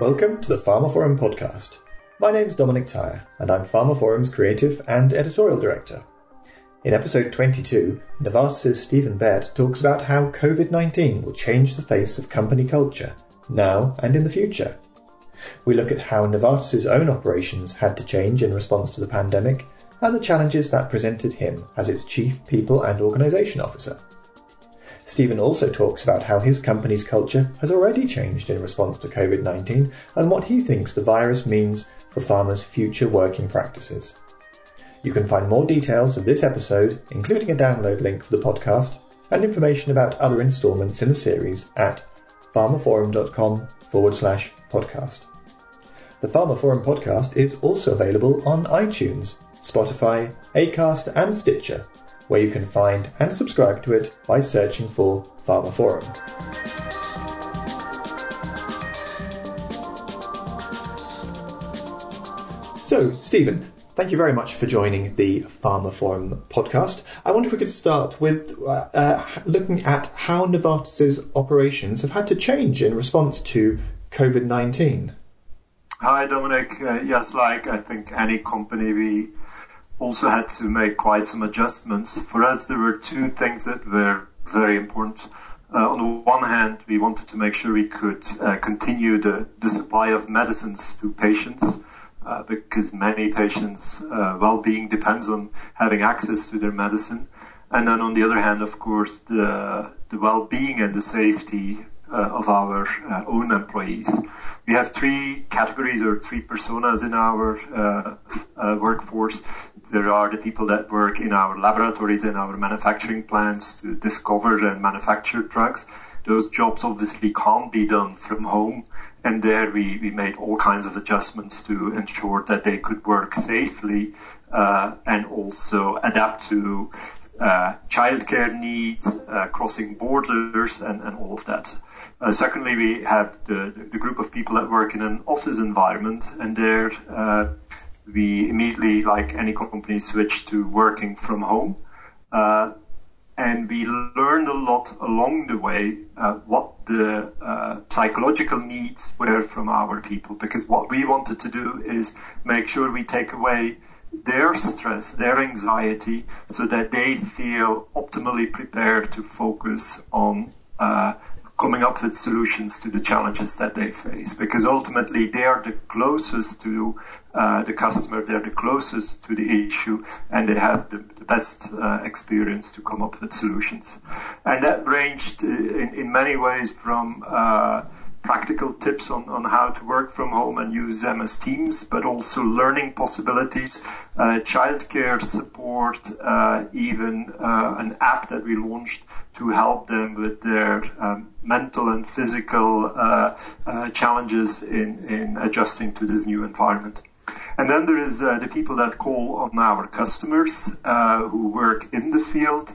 Welcome to the pharmaphorum podcast. My name's Dominic Tyer, and I'm pharmaphorum's creative and editorial director. In episode 22, Novartis' Steven Baert talks about how COVID 19 will change the face of company culture, now and in the future. We look at how Novartis' own operations had to change in response to the pandemic and the challenges that presented him as its Chief People and Organisation Officer. Steven also talks about how his company's culture has already changed in response to COVID 19 and what he thinks the virus means for pharma's future working practices. You can find more details of this episode, including a download link for the podcast, and information about other instalments in the series at pharmaphorum.com forward slash podcast. The pharmaphorum podcast is also available on iTunes, Spotify, Acast, and Stitcher where you can find and subscribe to it by searching for pharmaphorum. So, Steven, thank you very much for joining the pharmaphorum podcast. I wonder if we could start with uh, uh, looking at how Novartis' operations have had to change in response to COVID 19. Hi, Dominic. Uh, yes, like I think any company, we also had to make quite some adjustments. For us, there were two things that were very important. Uh, on the one hand, we wanted to make sure we could uh, continue the, the supply of medicines to patients. Uh, because many patients' uh, well-being depends on having access to their medicine, and then on the other hand, of course, the the well-being and the safety uh, of our uh, own employees. We have three categories or three personas in our uh, workforce there are the people that work in our laboratories and our manufacturing plants to discover and manufacture drugs. Those jobs obviously can't be done from home. And there we, we made all kinds of adjustments to ensure that they could work safely uh, and also adapt to uh, childcare needs, uh, crossing borders, and, and all of that. Uh, secondly, we have the, the group of people that work in an office environment, and there uh, we immediately, like any company, switched to working from home. Uh, and we learned a lot along the way uh, what the uh, psychological needs were from our people because what we wanted to do is make sure we take away their stress, their anxiety, so that they feel optimally prepared to focus on uh, coming up with solutions to the challenges that they face because ultimately they are the closest to uh, the customer, they're the closest to the issue, and they have the, the best uh, experience to come up with solutions. And that ranged uh, in, in many ways from uh, practical tips on, on how to work from home and use MS Teams, but also learning possibilities, uh, childcare support, uh, even uh, an app that we launched to help them with their um, mental and physical uh, uh, challenges in, in adjusting to this new environment. And then there is uh, the people that call on our customers who work in the field.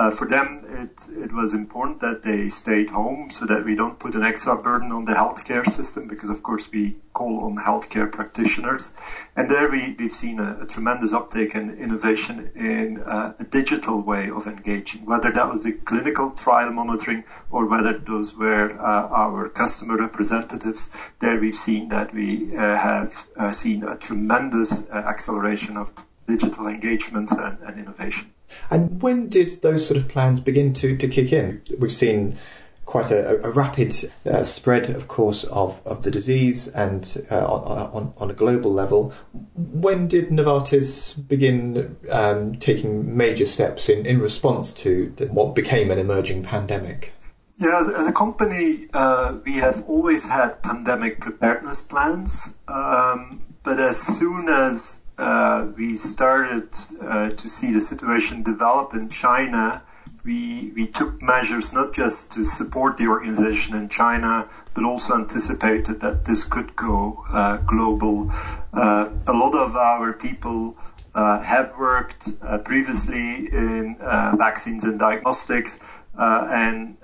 Uh, for them, it, it was important that they stayed home so that we don't put an extra burden on the healthcare system because, of course, we call on healthcare practitioners. And there we, we've seen a, a tremendous uptake and innovation in uh, a digital way of engaging, whether that was the clinical trial monitoring or whether those were uh, our customer representatives. There we've seen that we uh, have uh, seen a tremendous uh, acceleration of digital engagements and, and innovation. And when did those sort of plans begin to, to kick in? We've seen quite a, a rapid uh, spread, of course, of, of the disease and uh, on, on, a global level. When did Novartis begin um, taking major steps in, in response to the, what became an emerging pandemic? Yeah, as, as a company, uh, we have always had pandemic preparedness plans, um, but as soon as uh, we started uh, to see the situation develop in China, we, we took measures not just to support the organization in China, but also anticipated that this could go uh, global. Uh, a lot of our people uh, have worked uh, previously in vaccines and diagnostics, and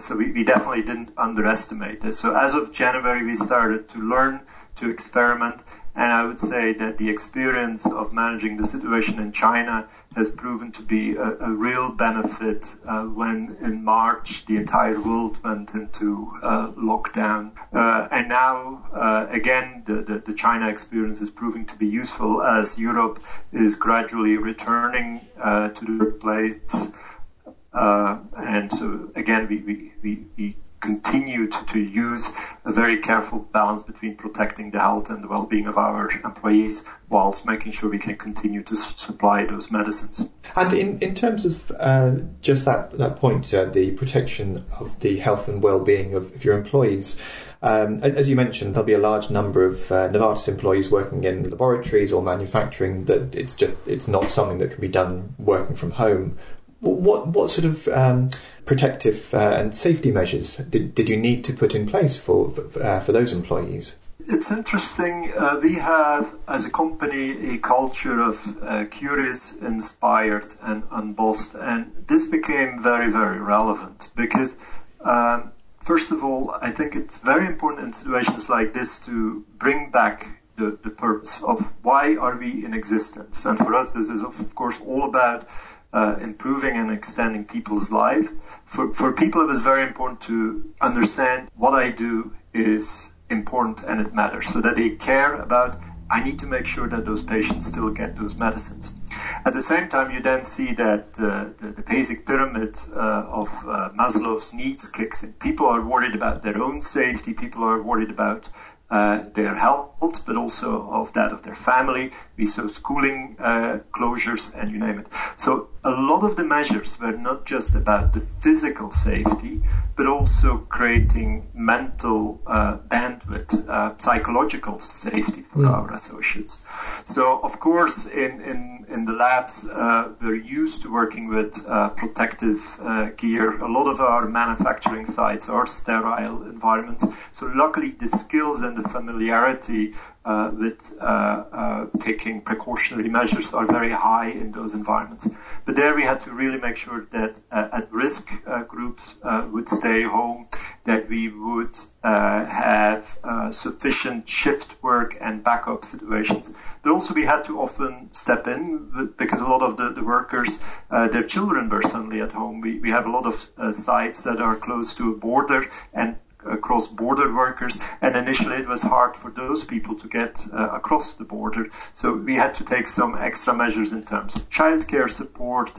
so we, we definitely didn't underestimate this. So as of January, we started to learn to experiment And I would say that the experience of managing the situation in China has proven to be a, a real benefit uh, when in March the entire world went into uh, lockdown. Uh, and now, uh, again, the, the, the, China experience is proving to be useful as Europe is gradually returning uh, to the place. Uh, and so, again, we, we, we, we continue to, to use a very careful balance between protecting the health and the well-being of our employees whilst making sure we can continue to supply those medicines. And in, in terms of uh, just that, that point, uh, the protection of the health and well-being of, of your employees, um, as you mentioned, there'll be a large number of uh, Novartis employees working in laboratories or manufacturing. That it's just it's not something that can be done working from home. What what sort of um, protective uh, and safety measures did, did you need to put in place for uh, for those employees? It's interesting. Uh, we have, as a company, a culture of uh, curious, inspired, and unbossed, and this became very, very relevant because, um, first of all, I think it's very important in situations like this to bring back the, the purpose of why are we in existence, and for us, this is of course all about uh, improving and extending people's life. For, for people, it was very important to understand what I do is important and it matters so that they care about I need to make sure that those patients still get those medicines. At the same time, you then see that uh, the, the, basic pyramid uh, of uh, Maslow's needs kicks in. People are worried about their own safety. People are worried about uh, their health, but also of that of their family. We saw schooling uh, closures and you name it. So a lot of the measures were not just about the physical safety, but also creating mental uh, bandwidth, uh, psychological safety for mm. our associates. So of course, in, in, in the labs, uh, we're used to working with uh, protective gear. A lot of our manufacturing sites are sterile environments. So luckily the skills and the familiarity uh, with uh, uh, taking precautionary measures are very high in those environments. But there we had to really make sure that uh, at-risk groups would stay home, that we would have sufficient shift work and backup situations. But also we had to often step in because a lot of the, the workers, their children were suddenly at home. We, we have a lot of sites that are close to a border and cross border workers. And initially it was hard for those people to get uh, across the border. So we had to take some extra measures in terms of childcare support.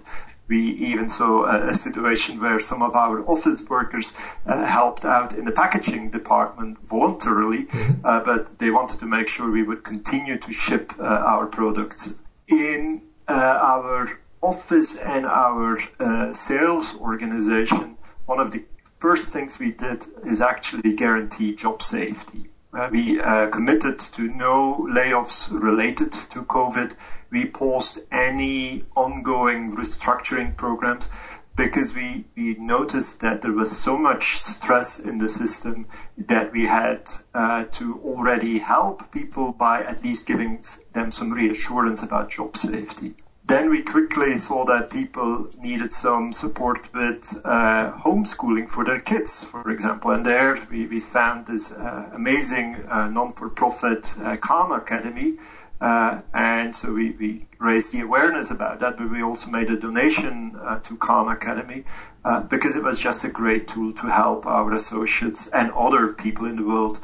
We even saw a, a situation where some of our office workers uh, helped out in the packaging department voluntarily, mm-hmm. uh, but they wanted to make sure we would continue to ship uh, our products. In uh, our office and our uh, sales organization, one of the first things we did is actually guarantee job safety. Uh, we uh, committed to no layoffs related to COVID. We paused any ongoing restructuring programs because we, we noticed that there was so much stress in the system that we had uh, to already help people by at least giving them some reassurance about job safety. Then we quickly saw that people needed some support with uh, homeschooling for their kids, for example. And there we, we found this uh, amazing uh, non-for-profit uh, Khan Academy. Uh, and so we, we, raised the awareness about that, but we also made a donation uh, to Khan Academy uh, because it was just a great tool to help our associates and other people in the world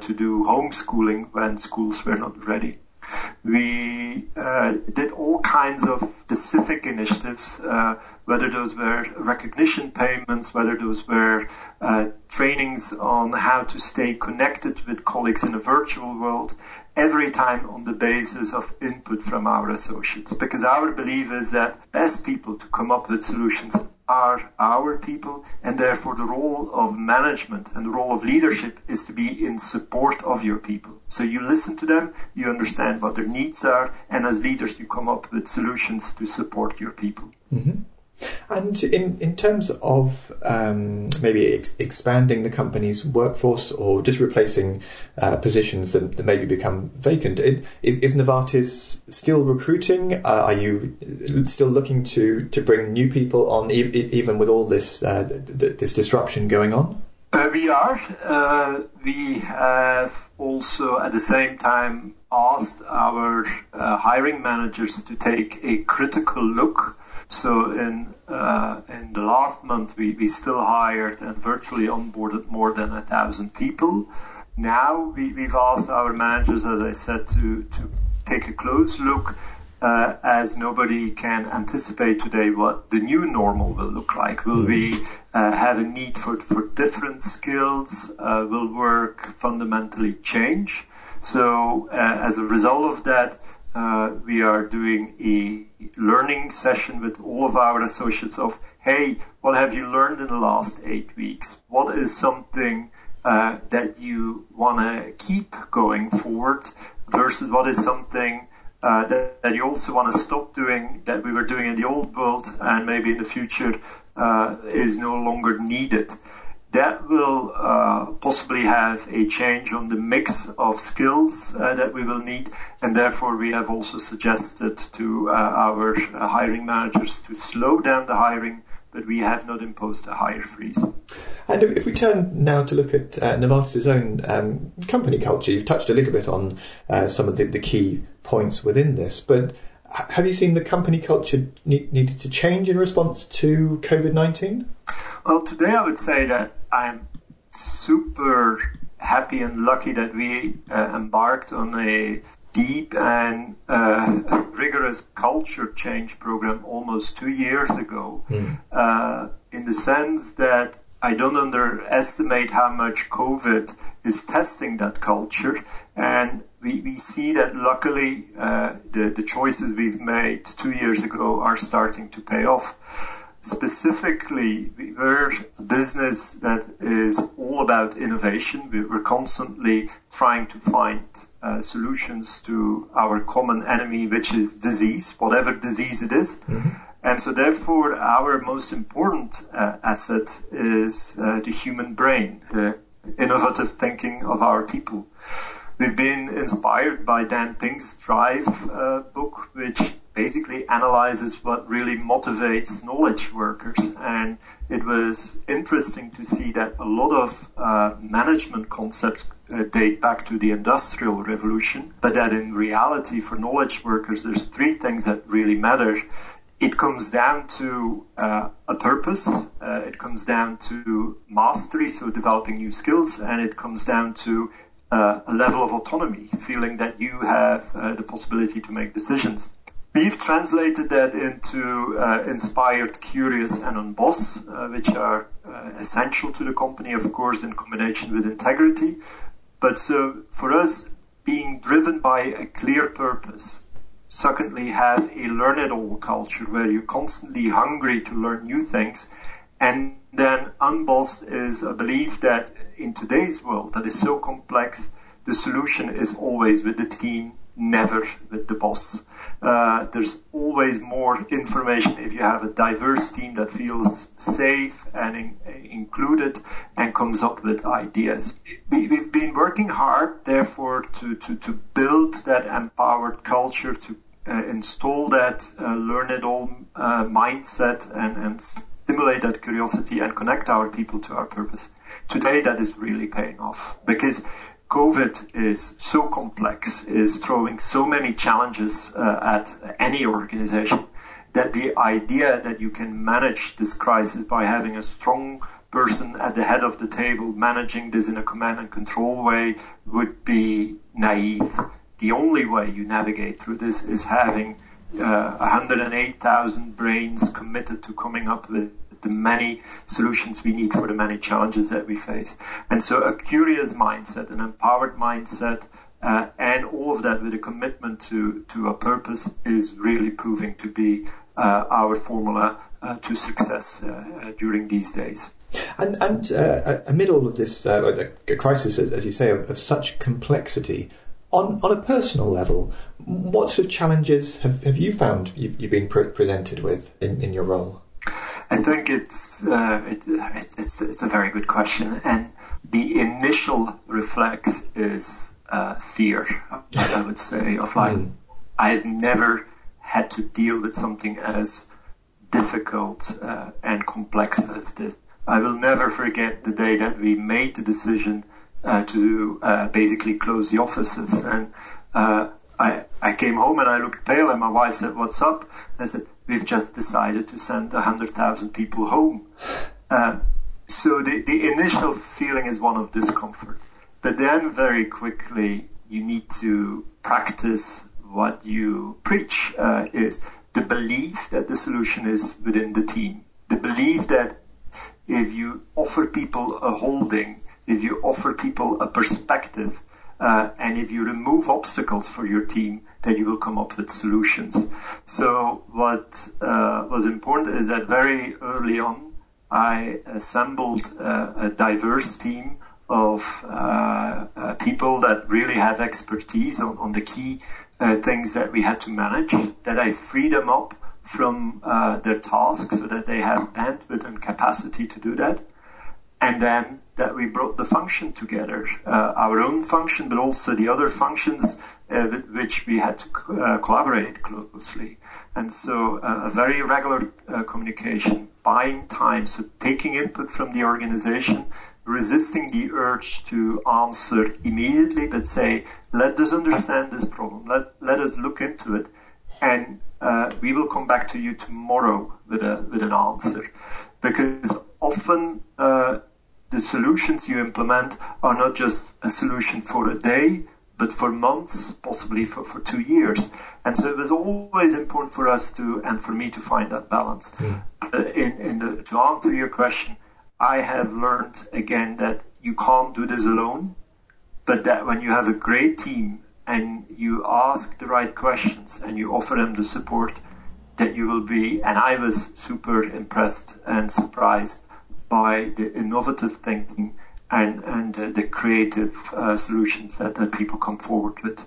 to do homeschooling when schools were not ready. We uh, did all kinds of specific initiatives, uh, whether those were recognition payments, whether those were uh, trainings on how to stay connected with colleagues in a virtual world, every time on the basis of input from our associates. Because our belief is that best people to come up with solutions are our people, and therefore the role of management and the role of leadership is to be in support of your people. So you listen to them, you understand what their needs are, and as leaders, you come up with solutions to support your people. Mm-hmm. And in, in terms of um, maybe ex- expanding the company's workforce or just replacing uh, positions that, that, maybe become vacant, it, is, is Novartis still recruiting? Uh, are you still looking to, to bring new people on, e- even with all this uh, th- this disruption going on? Uh, we are. Uh, we have also at the same time asked our uh, hiring managers to take a critical look. So in uh, in the last month, we, we still hired and virtually onboarded more than a thousand people. Now we, we've asked our managers, as I said, to to take a close look uh, as nobody can anticipate today what the new normal will look like. Will we uh, have a need for, for different skills? Uh, will work fundamentally change? So uh, as a result of that, uh, we are doing a learning session with all of our associates of, hey, what have you learned in the last eight weeks? What is something uh, that you want to keep going forward versus what is something uh, that, that, you also want to stop doing that we were doing in the old world and maybe in the future uh, is no longer needed. That will uh, possibly have a change on the mix of skills uh, that we will need, and therefore we have also suggested to uh, our hiring managers to slow down the hiring, but we have not imposed a hire freeze. And if we turn now to look at uh, Novartis' own um, company culture, you've touched a little bit on uh, some of the, the, key points within this, but have you seen the company culture need, needed to change in response to COVID 19? Well, today I would say that I'm super happy and lucky that we uh, embarked on a deep and uh, rigorous culture change program almost two years ago, mm. uh, in the sense that I don't underestimate how much COVID is testing that culture. And we, we see that luckily uh, the, the choices we've made two years ago are starting to pay off. Specifically, we're a business that is all about innovation. We're constantly trying to find uh, solutions to our common enemy, which is disease, whatever disease it is. Mm-hmm. And so therefore our most important uh, asset is uh, the human brain, the innovative thinking of our people. We've been inspired by Dan Pink's Drive uh, book, which basically analyzes what really motivates knowledge workers. And it was interesting to see that a lot of uh, management concepts uh, date back to the industrial revolution, but that in reality for knowledge workers, there's three things that really matter it comes down to uh, a purpose, uh, it comes down to mastery, so developing new skills, and it comes down to uh, a level of autonomy, feeling that you have uh, the possibility to make decisions. We've translated that into uh, inspired, curious, and on boss, uh, which are essential to the company, of course, in combination with integrity. But so for us, being driven by a clear purpose, Secondly, have a learn it all culture where you're constantly hungry to learn new things. And then unbossed is a belief that in today's world that is so complex, the solution is always with the team never with the boss. Uh, there's always more information if you have a diverse team that feels safe and in, included and comes up with ideas. We, have been working hard, therefore, to, to, to build that empowered culture, to uh, install that uh, learn it all uh, mindset and, and stimulate that curiosity and connect our people to our purpose. Today, that is really paying off because COVID is so complex, is throwing so many challenges uh, at any organization that the idea that you can manage this crisis by having a strong person at the head of the table managing this in a command and control way would be naive. The only way you navigate through this is having uh, 108,000 brains committed to coming up with the many solutions we need for the many challenges that we face. And so a curious mindset, an empowered mindset, uh, and all of that with a commitment to, to a purpose is really proving to be uh, our formula uh, to success uh, uh, during these days. And, and uh, amid all of this crisis, as you say, of, of such complexity, on, on a personal level, what sort of challenges have, have you found you've, you've been pre- presented with in, in your role? I think it's, uh, it, it's it's a very good question, and the initial reflex is uh, fear. I would say of like mm. I've never had to deal with something as difficult uh, and complex as this. I will never forget the day that we made the decision uh, to uh, basically close the offices. And uh, I, I came home and I looked pale, and my wife said, "What's up?" I said, "We've just decided to send hundred thousand people home." Um, so the, the initial feeling is one of discomfort, but then very quickly you need to practice what you preach. Uh, is the belief that the solution is within the team, the belief that if you offer people a holding, if you offer people a perspective, uh, and if you remove obstacles for your team, then you will come up with solutions. So what uh, was important is that very early on, I assembled uh, a diverse team of uh, uh, people that really have expertise on, on the key uh, things that we had to manage, that I freed them up from their tasks so that they have bandwidth and capacity to do that. And then that we brought the function together, uh, our own function, but also the other functions uh, with which we had to uh, collaborate closely. And so uh, a very regular uh, communication, buying time, so taking input from the organization, resisting the urge to answer immediately, but say, let us understand this problem, let, let us look into it, and uh, we will come back to you tomorrow with, a, with an answer. Because often the solutions you implement are not just a solution for a day, but for months, possibly for, for two years. And so it was always important for us to, and for me to find that balance. Mm. Uh, in, in the, to answer your question, I have learned again that you can't do this alone, but that when you have a great team and you ask the right questions and you offer them the support, that you will be, and I was super impressed and surprised by the innovative thinking and, and uh, the creative uh, solutions that, that people come forward with.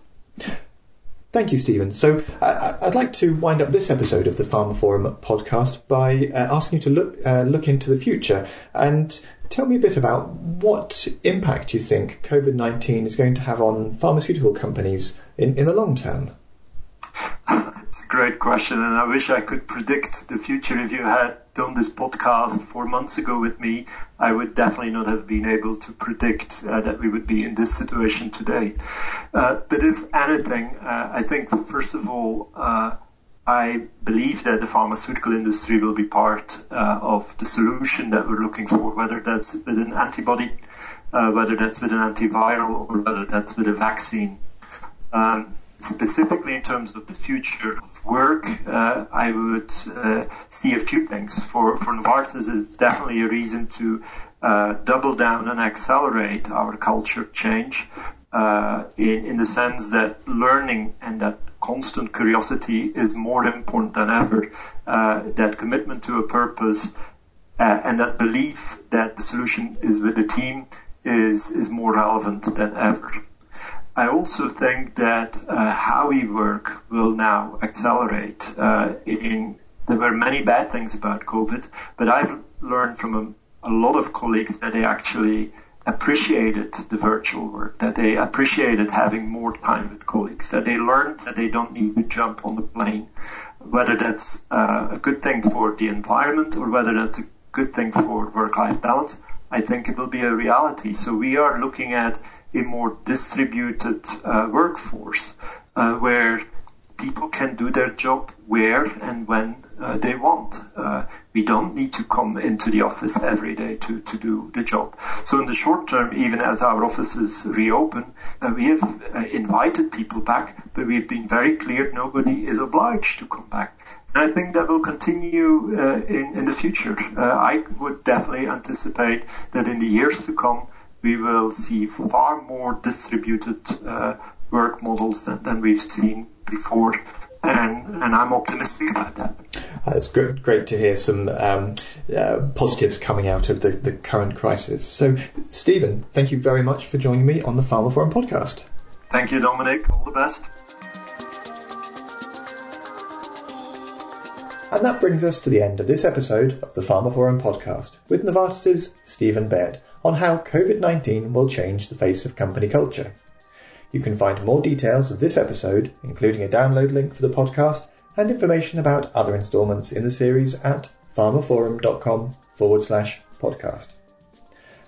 Thank you, Steven. So uh, I'd like to wind up this episode of the pharmaphorum podcast by uh, asking you to look uh, look into the future and tell me a bit about what impact you think COVID nineteen is going to have on pharmaceutical companies in, in the long term. It's a great question, and I wish I could predict the future. If you had done this podcast four months ago with me, I would definitely not have been able to predict uh, that we would be in this situation today. Uh, but if anything, uh, I think first of all, uh, I believe that the pharmaceutical industry will be part uh, of the solution that we're looking for, whether that's with an antibody, uh, whether that's with an antiviral, or whether that's with a vaccine. Um, specifically in terms of the future of work, uh, I would uh, see a few things. For, for Novartis, it's definitely a reason to uh, double down and accelerate our culture change uh, in, in the sense that learning and that constant curiosity is more important than ever. Uh, that commitment to a purpose uh, and that belief that the solution is with the team is, is more relevant than ever. I also think that uh, how we work will now accelerate. Uh, in there were many bad things about COVID, but I've learned from a, a, lot of colleagues that they actually appreciated the virtual work, that they appreciated having more time with colleagues, that they learned that they don't need to jump on the plane, whether that's uh, a good thing for the environment or whether that's a good thing for work-life balance. I think it will be a reality. So we are looking at a more distributed uh, workforce uh, where people can do their job where and when uh, they want. Uh, we don't need to come into the office every day to, to do the job. So in the short term, even as our offices reopen, uh, we have uh, invited people back, but we've been very clear nobody is obliged to come back. And I think that will continue uh, in, in the future. Uh, I would definitely anticipate that in the years to come, we will see far more distributed uh, work models than, than we've seen before. And, and I'm optimistic about that. Uh, it's great, great to hear some um, uh, positives coming out of the, the current crisis. So, Steven, thank you very much for joining me on the pharmaphorum podcast. Thank you, Dominic. All the best. And that brings us to the end of this episode of the pharmaphorum podcast with Novartis' Steven Baert on how COVID 19 will change the face of company culture. You can find more details of this episode, including a download link for the podcast and information about other instalments in the series at pharmaphorum.com forward slash podcast.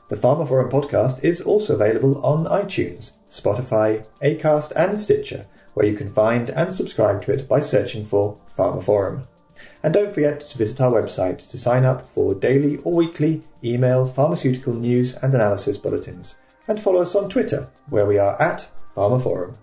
The pharmaphorum podcast is also available on iTunes, Spotify, Acast, and Stitcher, where you can find and subscribe to it by searching for pharmaphorum. And don't forget to visit our website to sign up for daily or weekly email pharmaceutical news and analysis bulletins. And follow us on Twitter, where we are at pharmaphorum.